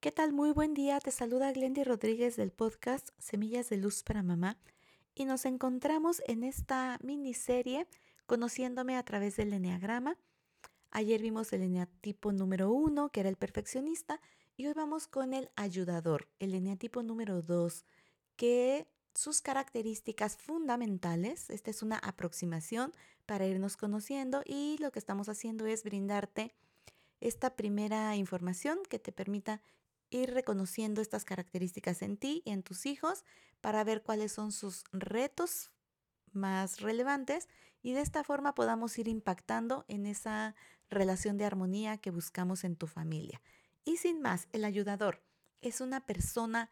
¿Qué tal? Muy buen día. Te saluda Glendy Rodríguez del podcast Semillas de Luz para Mamá y nos encontramos en esta miniserie conociéndome a través del Enneagrama. Ayer vimos el eneatipo número uno, que era el perfeccionista, y hoy vamos con el ayudador, el eneatipo número dos, que sus características fundamentales, esta es una aproximación para irnos conociendo y lo que estamos haciendo es brindarte esta primera información que te permita ir reconociendo estas características en ti y en tus hijos para ver cuáles son sus retos más relevantes y de esta forma podamos ir impactando en esa relación de armonía que buscamos en tu familia. Y sin más, el ayudador es una persona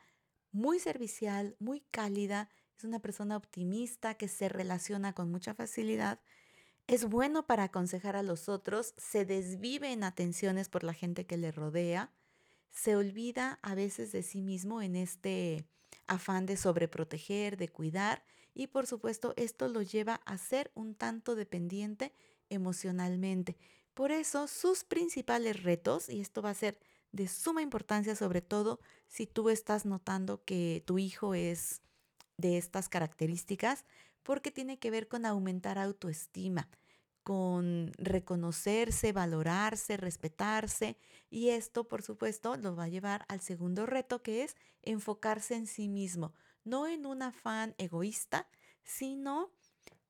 muy servicial, muy cálida, es una persona optimista que se relaciona con mucha facilidad, es bueno para aconsejar a los otros, se desvive en atenciones por la gente que le rodea, se olvida a veces de sí mismo en este afán de sobreproteger, de cuidar y por supuesto esto lo lleva a ser un tanto dependiente emocionalmente. Por eso sus principales retos, y esto va a ser de suma importancia sobre todo si tú estás notando que tu hijo es de estas características, porque tiene que ver con aumentar autoestima con reconocerse, valorarse, respetarse y esto por supuesto lo va a llevar al segundo reto que es enfocarse en sí mismo, no en un afán egoísta, sino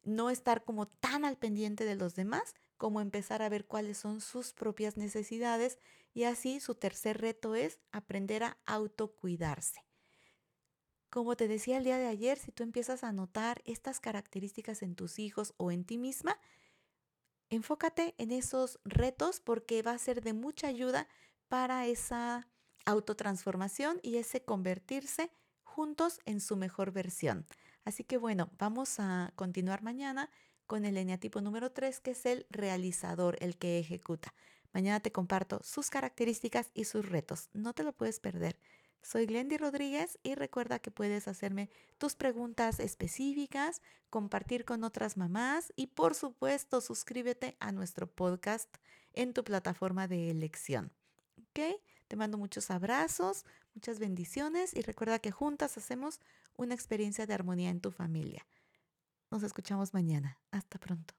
no estar como tan al pendiente de los demás como empezar a ver cuáles son sus propias necesidades y así su tercer reto es aprender a autocuidarse. Como te decía el día de ayer, si tú empiezas a notar estas características en tus hijos o en ti misma, Enfócate en esos retos porque va a ser de mucha ayuda para esa autotransformación y ese convertirse juntos en su mejor versión. Así que bueno, vamos a continuar mañana con el eneatipo número 3, que es el realizador, el que ejecuta. Mañana te comparto sus características y sus retos. No te lo puedes perder. Soy Glendy Rodríguez y recuerda que puedes hacerme tus preguntas específicas, compartir con otras mamás y por supuesto suscríbete a nuestro podcast en tu plataforma de elección. ¿Ok? Te mando muchos abrazos, muchas bendiciones y recuerda que juntas hacemos una experiencia de armonía en tu familia. Nos escuchamos mañana. Hasta pronto.